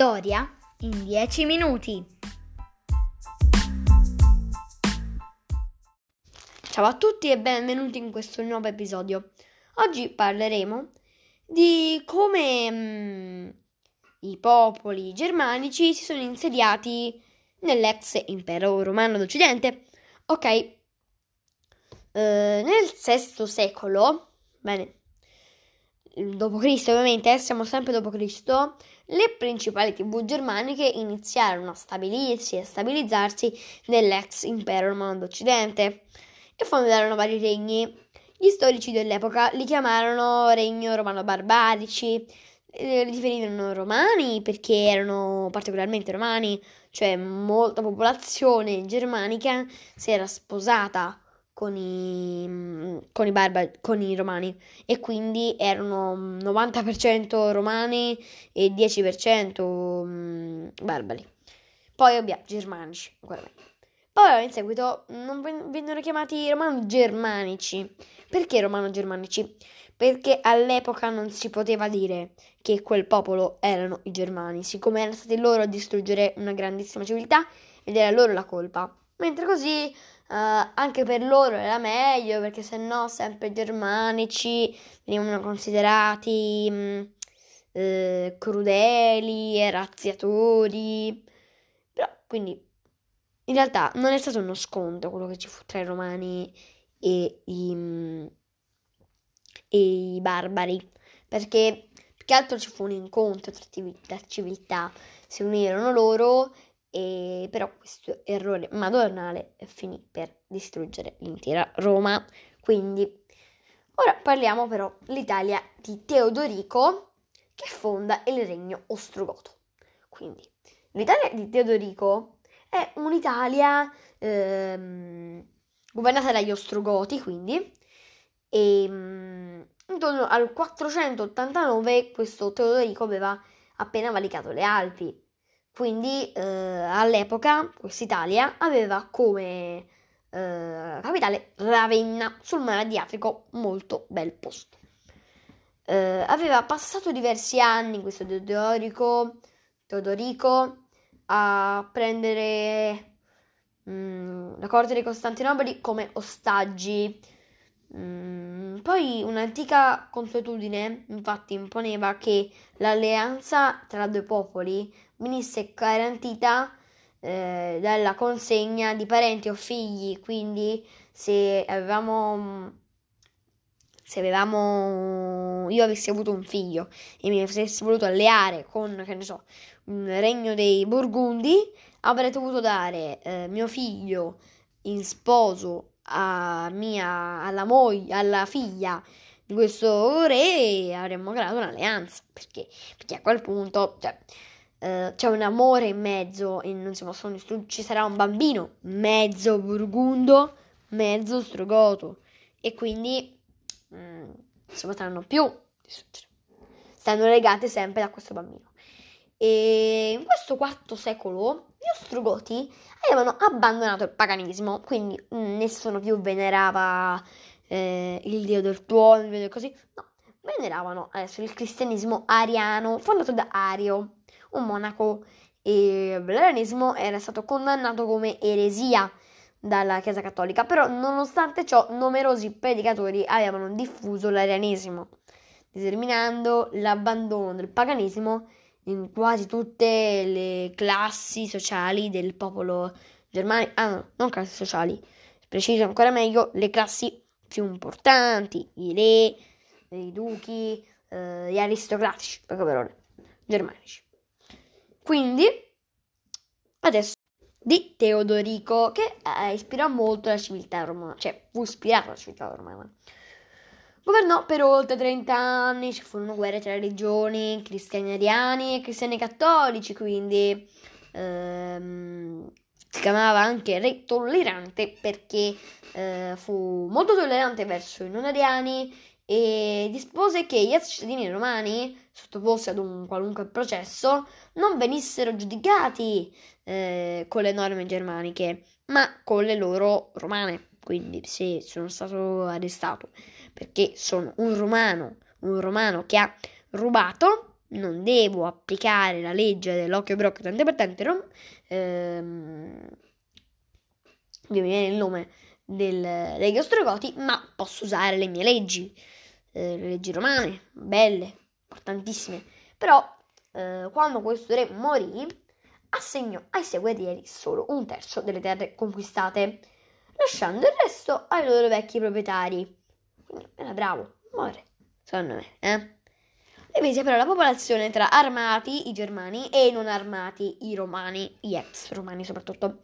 Storia in 10 minuti. Ciao a tutti e benvenuti in questo nuovo episodio. Oggi parleremo di come mm, i popoli germanici si sono insediati nell'ex impero romano d'Occidente. Ok, eh, nel VI secolo, bene, dopo Cristo ovviamente, siamo sempre dopo Cristo, le principali tribù germaniche iniziarono a stabilirsi e a stabilizzarsi nell'ex impero romano d'Occidente e fondarono vari regni. Gli storici dell'epoca li chiamarono regno romano barbarici, li riferivano romani perché erano particolarmente romani, cioè molta popolazione germanica si era sposata con i, con i, barbari, con i romani e quindi erano 90% romani e 10% mm, barbari. Poi abbiamo germanici, Poi in seguito non vennero chiamati romano-germanici. Perché romano-germanici? Perché all'epoca non si poteva dire che quel popolo erano i germani, siccome erano stati loro a distruggere una grandissima civiltà ed era loro la colpa. Mentre così Uh, anche per loro era meglio perché se no sempre germanici venivano considerati mh, mm, eh, crudeli e razziatori. Però quindi in realtà non è stato uno scontro quello che ci fu tra i romani e i, mh, mm, e i barbari perché più che altro ci fu un incontro tra civiltà, si unirono loro e però questo errore madornale finì per distruggere l'intera Roma. Quindi ora parliamo però dell'Italia di Teodorico che fonda il regno ostrogoto. Quindi l'Italia di Teodorico è un'Italia ehm, governata dagli ostrogoti, quindi e um, intorno al 489 questo Teodorico aveva appena valicato le Alpi quindi eh, all'epoca quest'Italia aveva come eh, capitale Ravenna sul mare Adriatico, molto bel posto. Eh, aveva passato diversi anni questo Teodorico, Teodorico a prendere mh, mm, la corte di Costantinopoli come ostaggi. Mm, poi un'antica consuetudine infatti imponeva che l'alleanza tra due popoli venisse garantita eh, dalla consegna di parenti o figli, quindi se avevamo se avevamo io avessi avuto un figlio e mi avessi voluto alleare con che ne so un regno dei Burgundi avrei dovuto dare eh, mio figlio in sposo mia, alla moglie alla figlia di questo re avremmo creato un'alleanza perché, perché a quel punto cioè, eh, c'è un amore in mezzo e non si possono distruggere, ci sarà un bambino mezzo burgundo, mezzo strogoto e quindi mh, mm, si potranno più distruggere. Stanno legate sempre a questo bambino. E in questo IV secolo gli ostrogoti avevano abbandonato il paganesimo, quindi mm, nessuno più venerava eh, il dio del tuono, dio così, no, veneravano adesso il cristianesimo ariano, fondato da Ario un monaco. E l'arianesimo era stato condannato come eresia dalla Chiesa Cattolica, però nonostante ciò numerosi predicatori avevano diffuso l'arianesimo, determinando l'abbandono del paganesimo in quasi tutte le classi sociali del popolo germanico, ah no, non classi sociali, preciso ancora meglio, le classi più importanti, i re, i duchi, eh, gli aristocratici, poche parole, germanici. Quindi, adesso di Teodorico, che eh, ispirò molto la civiltà romana, cioè fu ispirato alla civiltà romana. Governò per oltre 30 anni, ci furono guerre tra religioni, cristiani ariani e cristiani cattolici, quindi ehm, si chiamava anche re tollerante perché eh, fu molto tollerante verso i non ariani e dispose che gli ex cittadini romani, sottoposti ad un qualunque processo, non venissero giudicati eh, con le norme germaniche, ma con le loro romane. Quindi se sono stato arrestato perché sono un romano, un romano che ha rubato, non devo applicare la legge dell'occhio brocco tante per tante, rom- ehm, mi viene il nome del, degli ostrogoti, ma posso usare le mie leggi, eh, le leggi romane, belle, importantissime. Però, eh, quando questo re morì, assegnò ai suoi guerrieri solo un terzo delle terre conquistate, lasciando il resto ai loro vecchi proprietari. Quindi era bravo, muore, secondo me, eh? Divise però la popolazione tra armati, i germani, e non armati, i romani, gli ex romani soprattutto.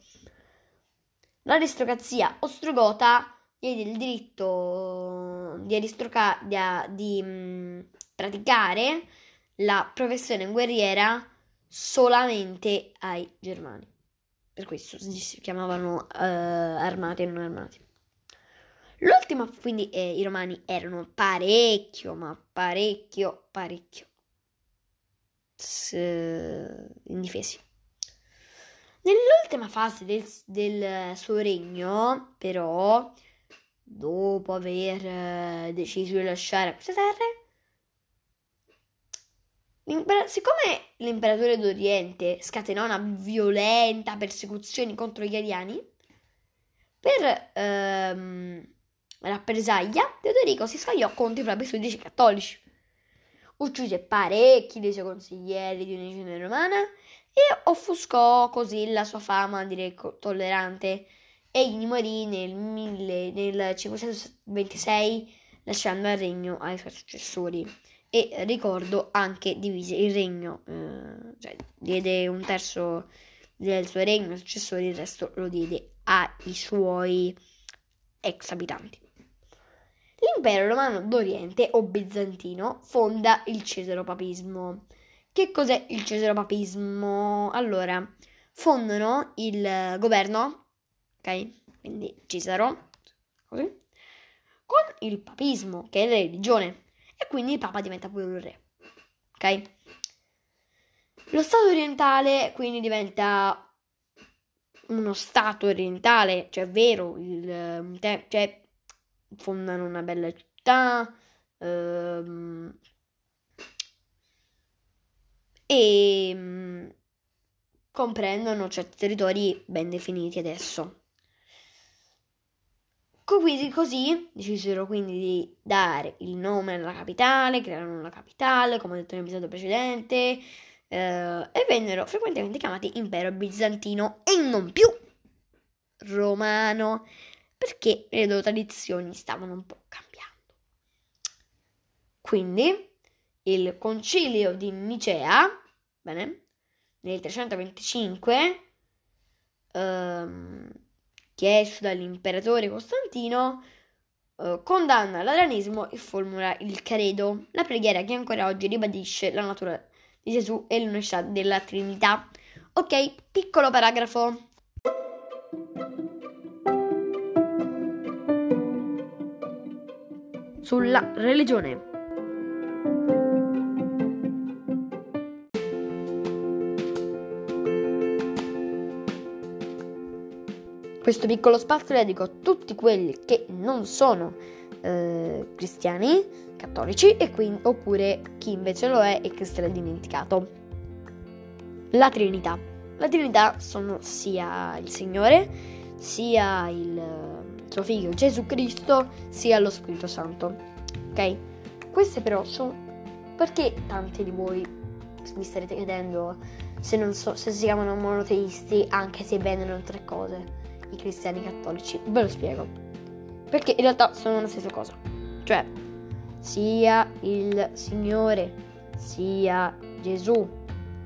L'aristocrazia ostrogota diede il diritto di, aristocra- di, di mh, mm, praticare la professione guerriera solamente ai germani. Per questo si chiamavano uh, armati e non armati. L'ultima, quindi eh, i romani erano parecchio, ma parecchio, parecchio s- indifesi. Nell'ultima fase del, del, suo regno, però, dopo aver eh, deciso di lasciare queste terre, siccome l'imperatore d'Oriente scatenò una violenta persecuzione contro gli ariani, per ehm, rappresaglia, Teodorico si scagliò contro i propri sudici cattolici. Uccise parecchi dei suoi consiglieri di un'igiene romana e offuscò così la sua fama di re tollerante. Egli morì nel, mille, nel 526 lasciando il regno ai suoi successori e ricordo anche divise il regno, eh, cioè diede un terzo del suo regno ai successori, il resto lo diede ai suoi ex abitanti. L'impero romano d'Oriente o bizantino fonda il cesaropapismo. Che cos'è il cesaropapismo? Allora, fondano il governo, ok? Quindi Cesaro, così, con il papismo, che è la religione, e quindi il papa diventa pure un re, ok? Lo stato orientale quindi diventa uno stato orientale, cioè vero, il, cioè fondano una bella città ehm, e mm, comprendono certi territori ben definiti adesso. Quindi così decisero quindi di dare il nome alla capitale, crearono una capitale, come ho detto nell'episodio precedente, eh, e vennero frequentemente chiamati impero bizantino e non più romano perché le loro tradizioni stavano un po' cambiando. Quindi il concilio di Nicea, bene, nel 325, ehm, chiesto dall'imperatore Costantino, eh, condanna l'aranismo e formula il credo, la preghiera che ancora oggi ribadisce la natura di Gesù e l'unicità della Trinità. Ok, piccolo paragrafo. Sulla religione. Questo piccolo spazio lo dedico a tutti quelli che non sono eh, cristiani, cattolici, e quindi, oppure chi invece lo è e che se l'è dimenticato. La Trinità. La Trinità sono sia il Signore, sia il suo figlio Gesù Cristo sia lo Spirito Santo. Ok? Queste però sono perché tanti di voi mi starete chiedendo se, so, se si chiamano monoteisti anche se vendono tre cose, i cristiani cattolici. Ve lo spiego. Perché in realtà sono la stessa cosa. Cioè, sia il Signore, sia Gesù,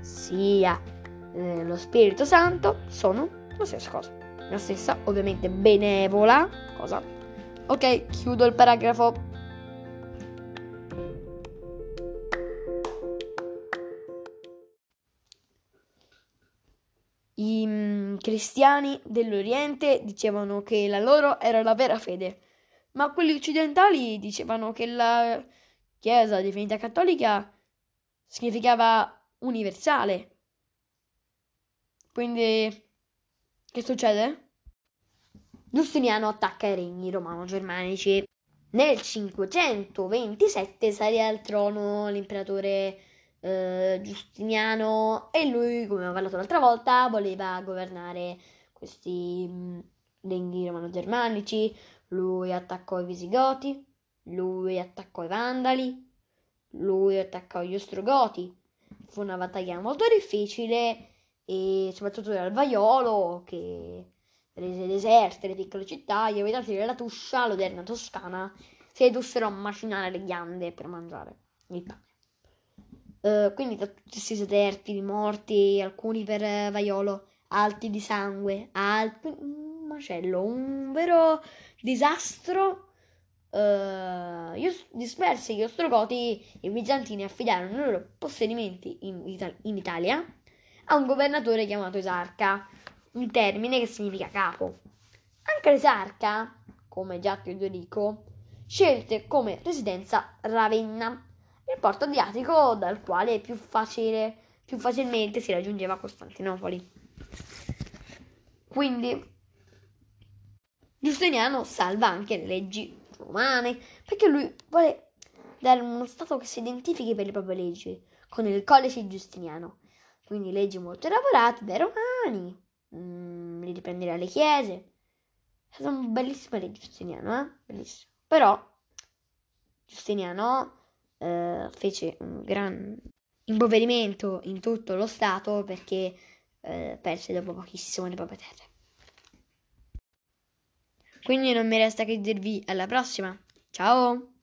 sia eh, lo Spirito Santo sono la stessa cosa la stessa, ovviamente benevola cosa. Ok, chiudo il paragrafo. I mm, cristiani dell'Oriente dicevano che la loro era la vera fede, ma quelli occidentali dicevano che la Chiesa definita cattolica significava universale. Quindi che succede? Giustiniano attacca i regni romano-germanici. Nel 527 sale al trono l'imperatore eh, Giustiniano e lui, come abbiamo parlato l'altra volta, voleva governare questi mh, regni romano-germanici, lui attaccò i Visigoti, lui attaccò i Vandali, lui attaccò gli Ostrogoti. Fu una battaglia molto difficile e soprattutto dal Vaiolo che rese deserte le piccole città, gli abitanti della Tuscia, l'odierna Toscana, si ridussero a macinare le ghiande per mangiare il pane. Uh, quindi da tutti questi deserti, morti, alcuni per uh, Vaiolo, altri di sangue, altri... un macello, un vero disastro. Uh, dispersi gli ostrogoti, i bizantini affidarono i loro possedimenti in, Ita- in Italia a un governatore chiamato Esarca, un termine che significa capo. Anche l'esarca, come già Teodorico, scelte come residenza Ravenna, il porto adriatico dal quale più, facile, più facilmente si raggiungeva Costantinopoli. Quindi Giustiniano salva anche le leggi romane perché lui vuole dare uno stato che si identifichi per le proprie leggi con il codice giustiniano quindi leggi molto elaborate dai romani, mm, li riprenderà le chiese. È stata una bellissima legge Giustiniano, eh? Bellissimo. Però Giustiniano eh, fece un gran impoverimento in tutto lo Stato perché eh, perse dopo pochissimo le proprie terre. Quindi non mi resta che dirvi alla prossima. Ciao!